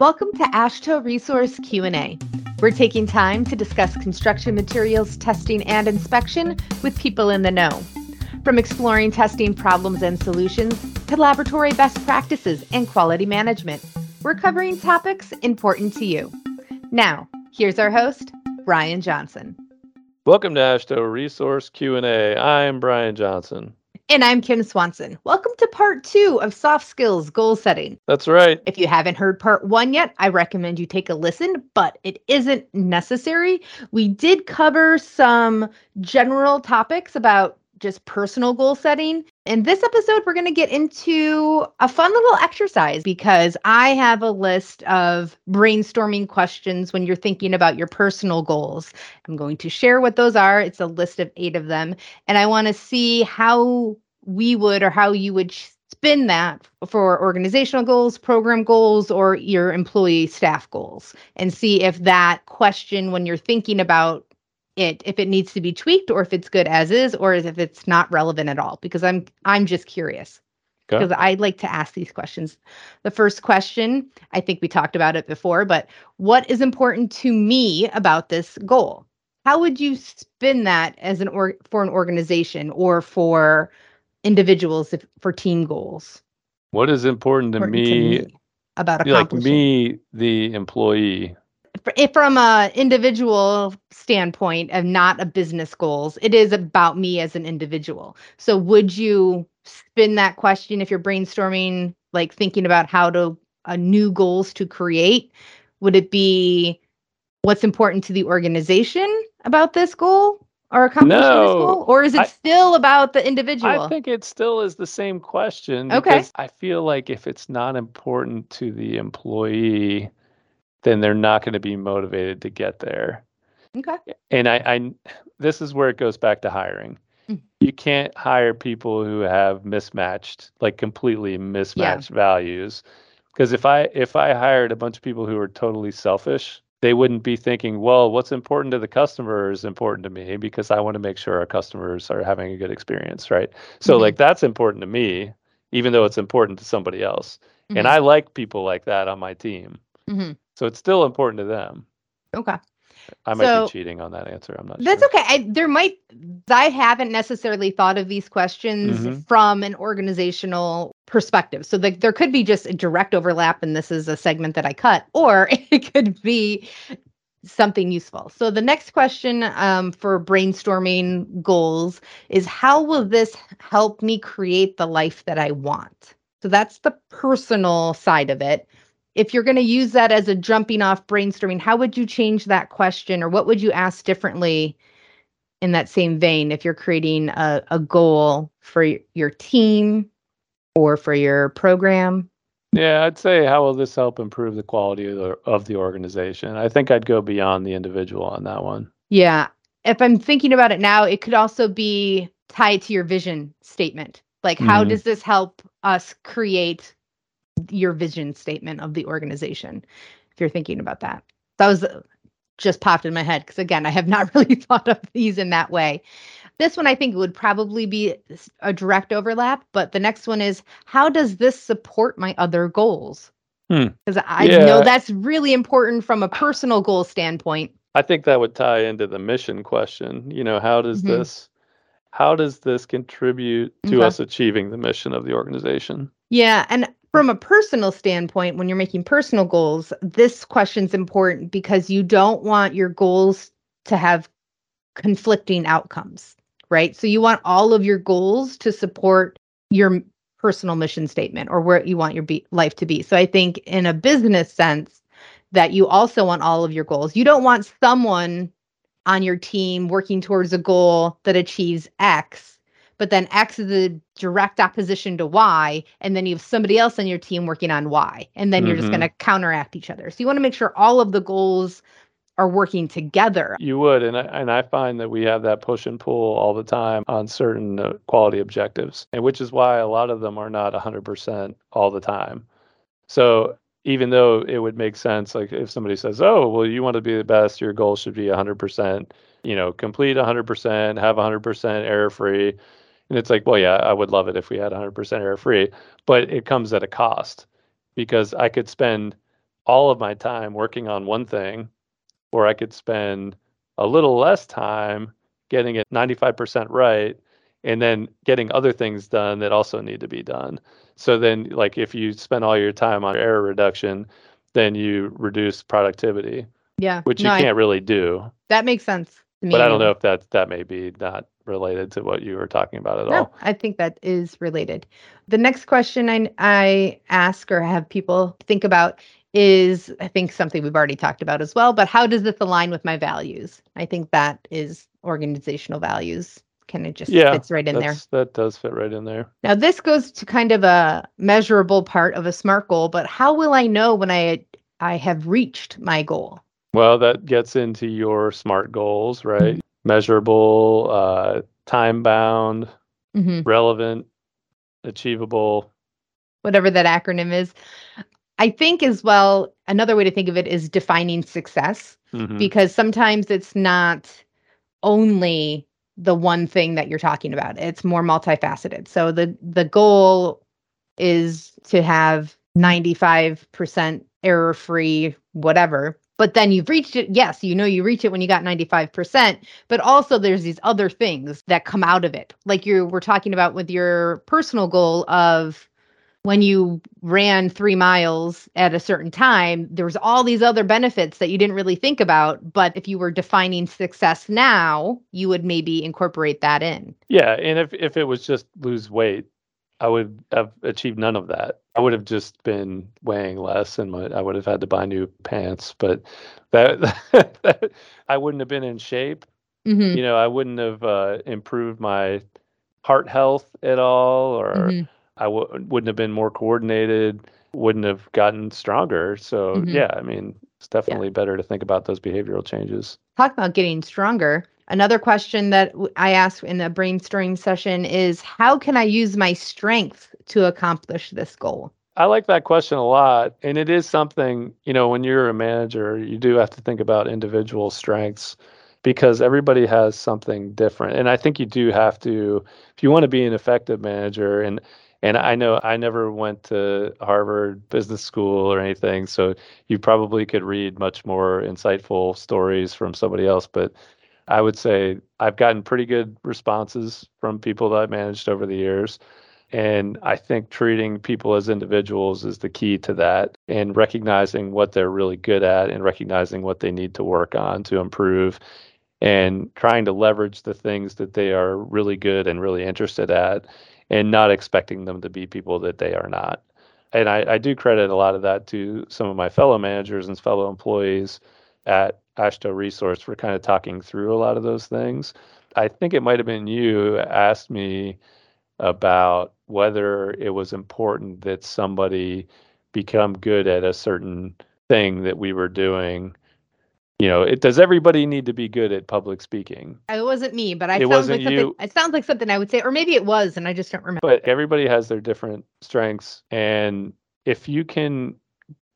Welcome to AASHTO Resource Q&A. We're taking time to discuss construction materials testing and inspection with people in the know. From exploring testing problems and solutions to laboratory best practices and quality management, we're covering topics important to you. Now, here's our host, Brian Johnson. Welcome to AASHTO Resource Q&A. I'm Brian Johnson. And I'm Kim Swanson. Welcome to part two of Soft Skills Goal Setting. That's right. If you haven't heard part one yet, I recommend you take a listen, but it isn't necessary. We did cover some general topics about just personal goal setting. In this episode, we're going to get into a fun little exercise because I have a list of brainstorming questions when you're thinking about your personal goals. I'm going to share what those are. It's a list of eight of them. And I want to see how we would or how you would spin that for organizational goals, program goals, or your employee staff goals and see if that question, when you're thinking about it if it needs to be tweaked or if it's good as is or if it's not relevant at all because i'm i'm just curious. Because I'd like to ask these questions. The first question i think we talked about it before but what is important to me about this goal? How would you spin that as an or for an organization or for individuals if, for team goals. What is important to, important me, to me about like me the employee. If from a individual standpoint of not a business goals it is about me as an individual. So would you spin that question if you're brainstorming like thinking about how to uh, new goals to create? Would it be what's important to the organization about this goal or accomplishing no, this goal or is it I, still about the individual i think it still is the same question okay i feel like if it's not important to the employee then they're not going to be motivated to get there. Okay. And I, I this is where it goes back to hiring. Mm. You can't hire people who have mismatched, like completely mismatched yeah. values. Because if I if I hired a bunch of people who are totally selfish, they wouldn't be thinking, well, what's important to the customer is important to me because I want to make sure our customers are having a good experience, right? So mm-hmm. like that's important to me, even though it's important to somebody else. Mm-hmm. And I like people like that on my team. Mm-hmm. So it's still important to them. Okay. I might so, be cheating on that answer. I'm not that's sure. okay. I, there might, I haven't necessarily thought of these questions mm-hmm. from an organizational perspective. So the, there could be just a direct overlap, and this is a segment that I cut, or it could be something useful. So the next question um, for brainstorming goals is how will this help me create the life that I want? So that's the personal side of it if you're going to use that as a jumping off brainstorming, how would you change that question or what would you ask differently in that same vein if you're creating a, a goal for your team or for your program? Yeah, I'd say how will this help improve the quality of the, of the organization? I think I'd go beyond the individual on that one. Yeah. If I'm thinking about it now, it could also be tied to your vision statement. Like, how mm-hmm. does this help us create your vision statement of the organization if you're thinking about that that was uh, just popped in my head because again i have not really thought of these in that way this one i think would probably be a direct overlap but the next one is how does this support my other goals because hmm. i yeah. know that's really important from a personal goal standpoint i think that would tie into the mission question you know how does mm-hmm. this how does this contribute to okay. us achieving the mission of the organization yeah and from a personal standpoint, when you're making personal goals, this question's important because you don't want your goals to have conflicting outcomes, right? So you want all of your goals to support your personal mission statement or where you want your be- life to be. So I think in a business sense that you also want all of your goals. You don't want someone on your team working towards a goal that achieves X but then X is the direct opposition to Y, and then you have somebody else on your team working on Y, and then mm-hmm. you're just going to mm-hmm. counteract each other. So you want to make sure all of the goals are working together. You would, and I, and I find that we have that push and pull all the time on certain uh, quality objectives, and which is why a lot of them are not 100% all the time. So even though it would make sense, like if somebody says, "Oh, well, you want to be the best, your goal should be 100%," you know, complete 100%, have 100% error free and it's like, well, yeah, I would love it if we had 100% error free, but it comes at a cost because I could spend all of my time working on one thing, or I could spend a little less time getting it 95% right and then getting other things done that also need to be done. So then like if you spend all your time on error reduction, then you reduce productivity. Yeah. Which no, you can't I, really do. That makes sense. But I don't know if that that may be not related to what you were talking about at no, all. I think that is related. The next question I I ask or have people think about is I think something we've already talked about as well, but how does this align with my values? I think that is organizational values kind of just yeah, fits right in there. That does fit right in there. Now this goes to kind of a measurable part of a SMART goal, but how will I know when I I have reached my goal? Well, that gets into your SMART goals, right? Measurable, uh, time bound, mm-hmm. relevant, achievable. Whatever that acronym is. I think as well, another way to think of it is defining success mm-hmm. because sometimes it's not only the one thing that you're talking about. It's more multifaceted. So the the goal is to have 95% error free whatever. But then you've reached it. Yes, you know you reach it when you got 95%, but also there's these other things that come out of it. Like you were talking about with your personal goal of when you ran three miles at a certain time, there was all these other benefits that you didn't really think about. But if you were defining success now, you would maybe incorporate that in. Yeah. And if, if it was just lose weight, I would have achieved none of that. I would have just been weighing less and my, I would have had to buy new pants. But that, that I wouldn't have been in shape. Mm-hmm. You know, I wouldn't have uh, improved my heart health at all or. Mm-hmm I w- wouldn't have been more coordinated, wouldn't have gotten stronger. So, mm-hmm. yeah, I mean, it's definitely yeah. better to think about those behavioral changes. Talk about getting stronger. Another question that I asked in a brainstorming session is how can I use my strength to accomplish this goal? I like that question a lot. And it is something, you know, when you're a manager, you do have to think about individual strengths because everybody has something different. And I think you do have to, if you want to be an effective manager, and and I know I never went to Harvard Business School or anything, so you probably could read much more insightful stories from somebody else. But I would say I've gotten pretty good responses from people that I've managed over the years. And I think treating people as individuals is the key to that and recognizing what they're really good at and recognizing what they need to work on to improve and trying to leverage the things that they are really good and really interested at and not expecting them to be people that they are not. And I, I do credit a lot of that to some of my fellow managers and fellow employees at AASHTO Resource for kind of talking through a lot of those things. I think it might have been you asked me about whether it was important that somebody become good at a certain thing that we were doing you know, it does everybody need to be good at public speaking? Uh, it wasn't me, but I it wasn't like you. It sounds like something I would say, or maybe it was, and I just don't remember. But everybody has their different strengths, and if you can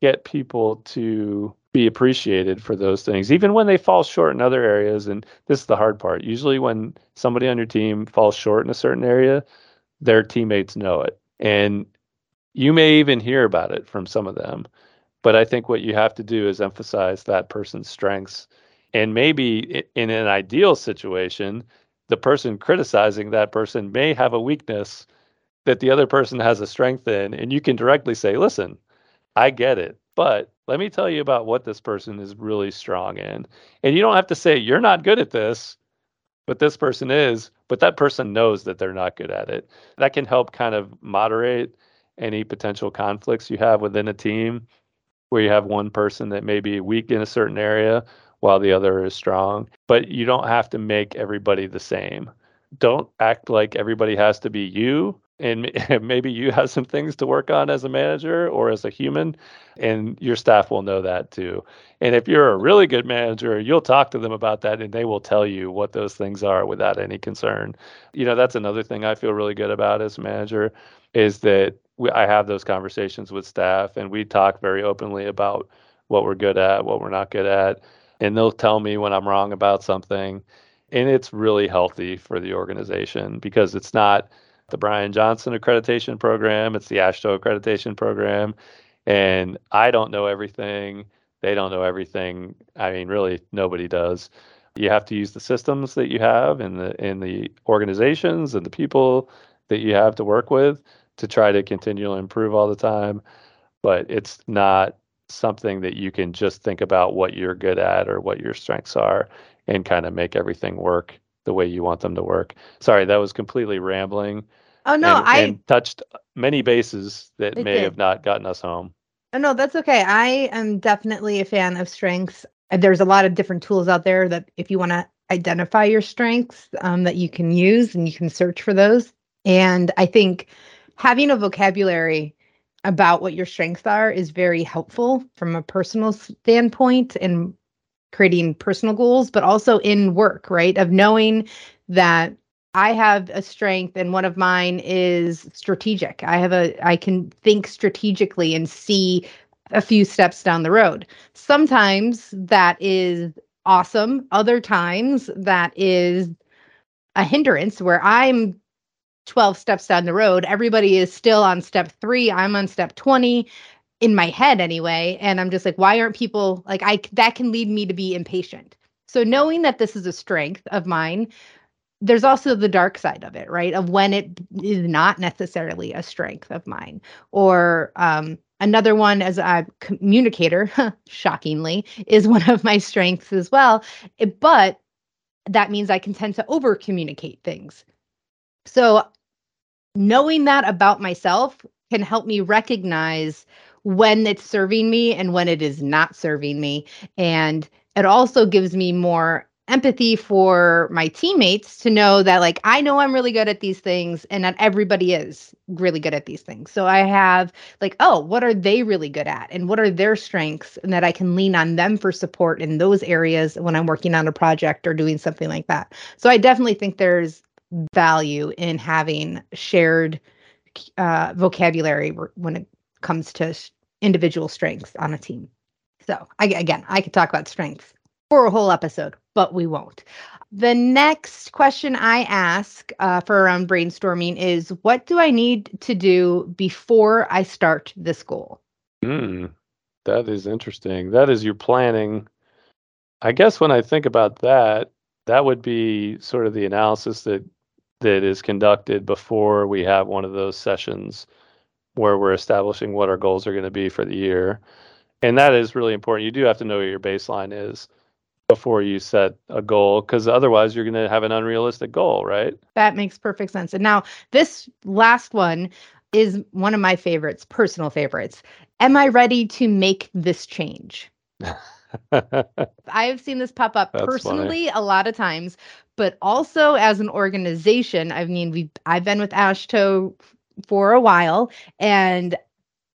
get people to be appreciated for those things, even when they fall short in other areas, and this is the hard part. Usually, when somebody on your team falls short in a certain area, their teammates know it, and you may even hear about it from some of them but I think what you have to do is emphasize that person's strengths. And maybe in an ideal situation, the person criticizing that person may have a weakness that the other person has a strength in. And you can directly say, listen, I get it, but let me tell you about what this person is really strong in. And you don't have to say, you're not good at this, but this person is, but that person knows that they're not good at it. That can help kind of moderate any potential conflicts you have within a team where you have one person that may be weak in a certain area while the other is strong. But you don't have to make everybody the same. Don't act like everybody has to be you. And maybe you have some things to work on as a manager or as a human, and your staff will know that too. And if you're a really good manager, you'll talk to them about that and they will tell you what those things are without any concern. You know, that's another thing I feel really good about as a manager is that we, I have those conversations with staff, and we talk very openly about what we're good at, what we're not good at, and they'll tell me when I'm wrong about something, and it's really healthy for the organization because it's not the Brian Johnson accreditation program, it's the AASHTO accreditation program, And I don't know everything. They don't know everything. I mean, really, nobody does. You have to use the systems that you have in the in the organizations and the people that you have to work with to try to continually improve all the time. But it's not something that you can just think about what you're good at or what your strengths are and kind of make everything work the way you want them to work. Sorry, that was completely rambling. Oh no, and, I and touched many bases that may did. have not gotten us home. Oh, no, that's okay. I am definitely a fan of strengths. There's a lot of different tools out there that if you want to identify your strengths um, that you can use and you can search for those. And I think having a vocabulary about what your strengths are is very helpful from a personal standpoint and creating personal goals, but also in work, right? Of knowing that I have a strength and one of mine is strategic. I have a I can think strategically and see a few steps down the road. Sometimes that is awesome. Other times that is a hindrance where I'm 12 steps down the road. Everybody is still on step 3. I'm on step 20 in my head anyway, and I'm just like why aren't people like I that can lead me to be impatient. So knowing that this is a strength of mine there's also the dark side of it, right? Of when it is not necessarily a strength of mine. Or um, another one as a communicator, shockingly, is one of my strengths as well. It, but that means I can tend to over communicate things. So knowing that about myself can help me recognize when it's serving me and when it is not serving me. And it also gives me more empathy for my teammates to know that like I know I'm really good at these things and not everybody is really good at these things. So I have like oh, what are they really good at and what are their strengths and that I can lean on them for support in those areas when I'm working on a project or doing something like that. So I definitely think there's value in having shared uh, vocabulary when it comes to individual strengths on a team. So I, again, I could talk about strengths for a whole episode, but we won't. The next question I ask uh, for around brainstorming is what do I need to do before I start this goal? Hmm, that is interesting. That is your planning. I guess when I think about that, that would be sort of the analysis that that is conducted before we have one of those sessions where we're establishing what our goals are going to be for the year. And that is really important. You do have to know what your baseline is before you set a goal because otherwise you're going to have an unrealistic goal, right? That makes perfect sense. And now this last one is one of my favorites, personal favorites. Am I ready to make this change? I have seen this pop up That's personally funny. a lot of times, but also as an organization. I mean, we I've been with AASHTO for a while and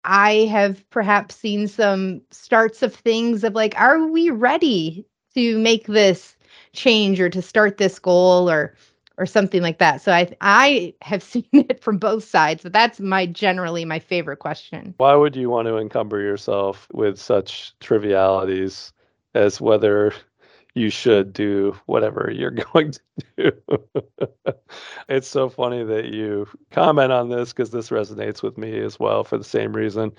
I have perhaps seen some starts of things of like, are we ready to make this change or to start this goal or or something like that. So I I have seen it from both sides, but that's my generally my favorite question. Why would you want to encumber yourself with such trivialities as whether you should do whatever you're going to do? it's so funny that you comment on this because this resonates with me as well for the same reason.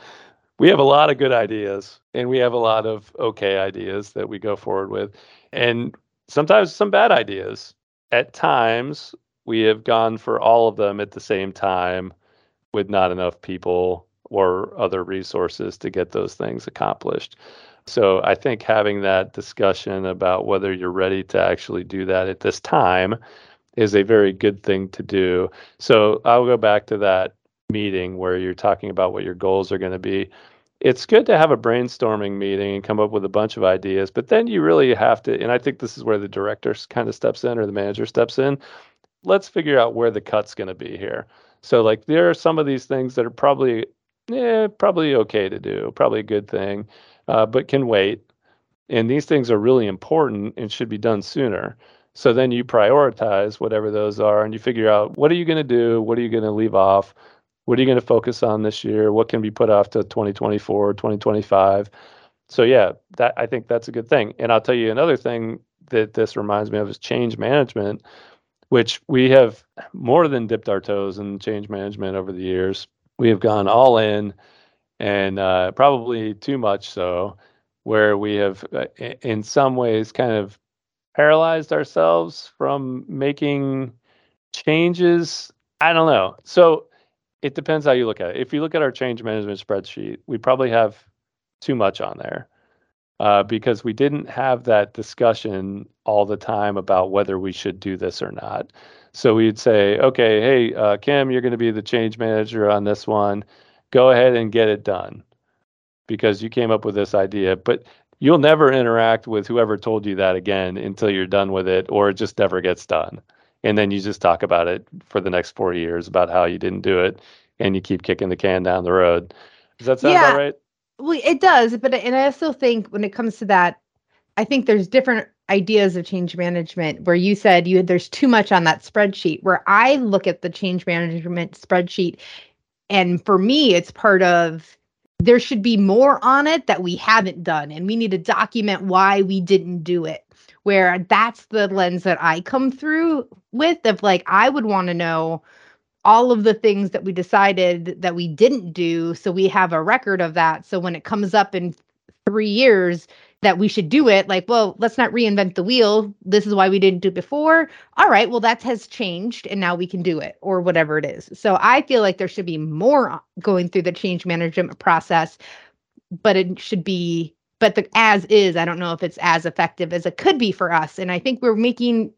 We have a lot of good ideas and we have a lot of okay ideas that we go forward with and sometimes some bad ideas. At times we have gone for all of them at the same time with not enough people or other resources to get those things accomplished so i think having that discussion about whether you're ready to actually do that at this time is a very good thing to do. So i'll go back to that meeting where you're talking about what your goals are going to be. It's good to have a brainstorming meeting and come up with a bunch of ideas but then you really have to and i think this is where the director kind of steps in or the manager steps in. Let's figure out where the cut's going to be here. So like there are some of these things that are probably yeah probably okay to do probably a good thing uh, but can wait. And these things are really important and should be done sooner. So then you prioritize whatever those are and you figure out what are you going to do? What are you going to leave off? What are you going to focus on this year? What can be put off to 2024 2025 so yeah that i think that's a good thing. And i'll tell you another thing that this reminds me of is change management which we have more than dipped our toes in change management over the years. We have gone all in and uh, probably too much so, where we have, uh, in some ways, kind of paralyzed ourselves from making changes. I don't know. So it depends how you look at it. If you look at our change management spreadsheet, we probably have too much on there uh, because we didn't have that discussion all the time about whether we should do this or not. So we'd say, okay, hey, uh, Kim, you're going to be the change manager on this one. Go ahead and get it done because you came up with this idea. But you'll never interact with whoever told you that again until you're done with it or it just never gets done. And then you just talk about it for the next four years about how you didn't do it and you keep kicking the can down the road. Does that sound yeah. about right? Well, it does, but and I also think when it comes to that, I think there's different ideas of change management where you said you there's too much on that spreadsheet where i look at the change management spreadsheet and for me it's part of there should be more on it that we haven't done and we need to document why we didn't do it. Where that's the lens that i come through with of like i would want to know all of the things that we decided that we didn't do so we have a record of that. So when it comes up in 3 years that we should do it like well let's not reinvent the wheel. This is why we didn't do it before. All right well that has changed and now we can do it or whatever it is. So i feel like there should be more going through the change management process but it should be but the as is i don't know if it's as effective as it could be for us and i think we're making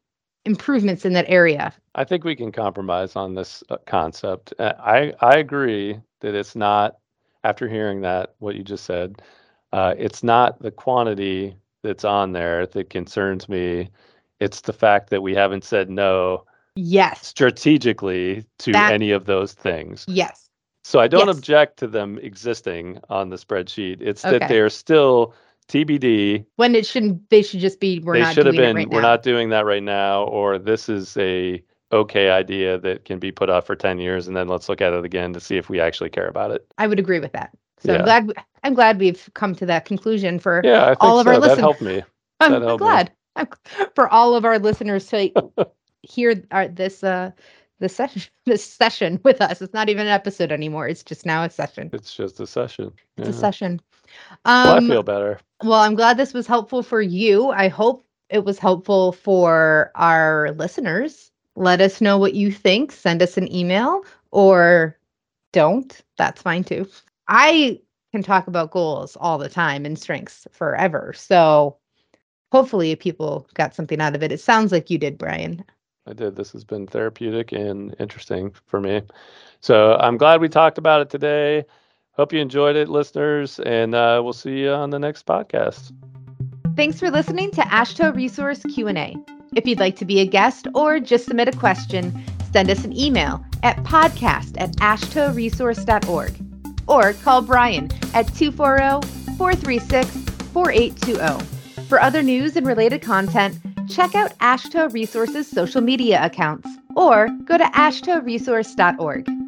improvements in that area. I think we can compromise on this uh, concept. Uh, i i agree that it's not after hearing that what you just said uh, it's not the quantity that's on there that concerns me. It's the fact that we haven't said no. Yes. Strategically to that, any of those things. Yes. So I don't yes. object to them existing on the spreadsheet. It's okay. that they're still TBD. When it shouldn't, they should just be. We're they not should have been. Right we're not doing that right now, or this is a okay idea that can be put off for 10 years and then let's look at it again to see if we actually care about it. I would agree with that. So yeah. I'm glad I'm glad we've come to that conclusion for yeah, all of so. our listeners. That helped me. That I'm, helped glad me. for all of our listeners to hear our, this uh this session this session with us. It's not even an episode anymore. It's just now a session. It's just a session. It's yeah. a session. Um, well, I um, feel better. Well, I'm glad this was helpful for you. I hope it was helpful for our listeners. Let us know what you think. Send us an email or don't. That's fine too. I can talk about goals all the time and strengths forever. So hopefully people got something out of it. It sounds like you did, Brian. I did. This has been therapeutic and interesting for me. So I'm glad we talked about it today. Hope you enjoyed it, listeners, and uh, we'll see you on the next podcast. Thanks for listening to AASHTO Resource Q&A. If you'd like to be a guest or just submit a question, send us an email at podcast at aashtoresource.org or call Brian at 240 436 4820. For other news and related content, check out AASHTO Resources social media accounts or go to aashtoresource.org.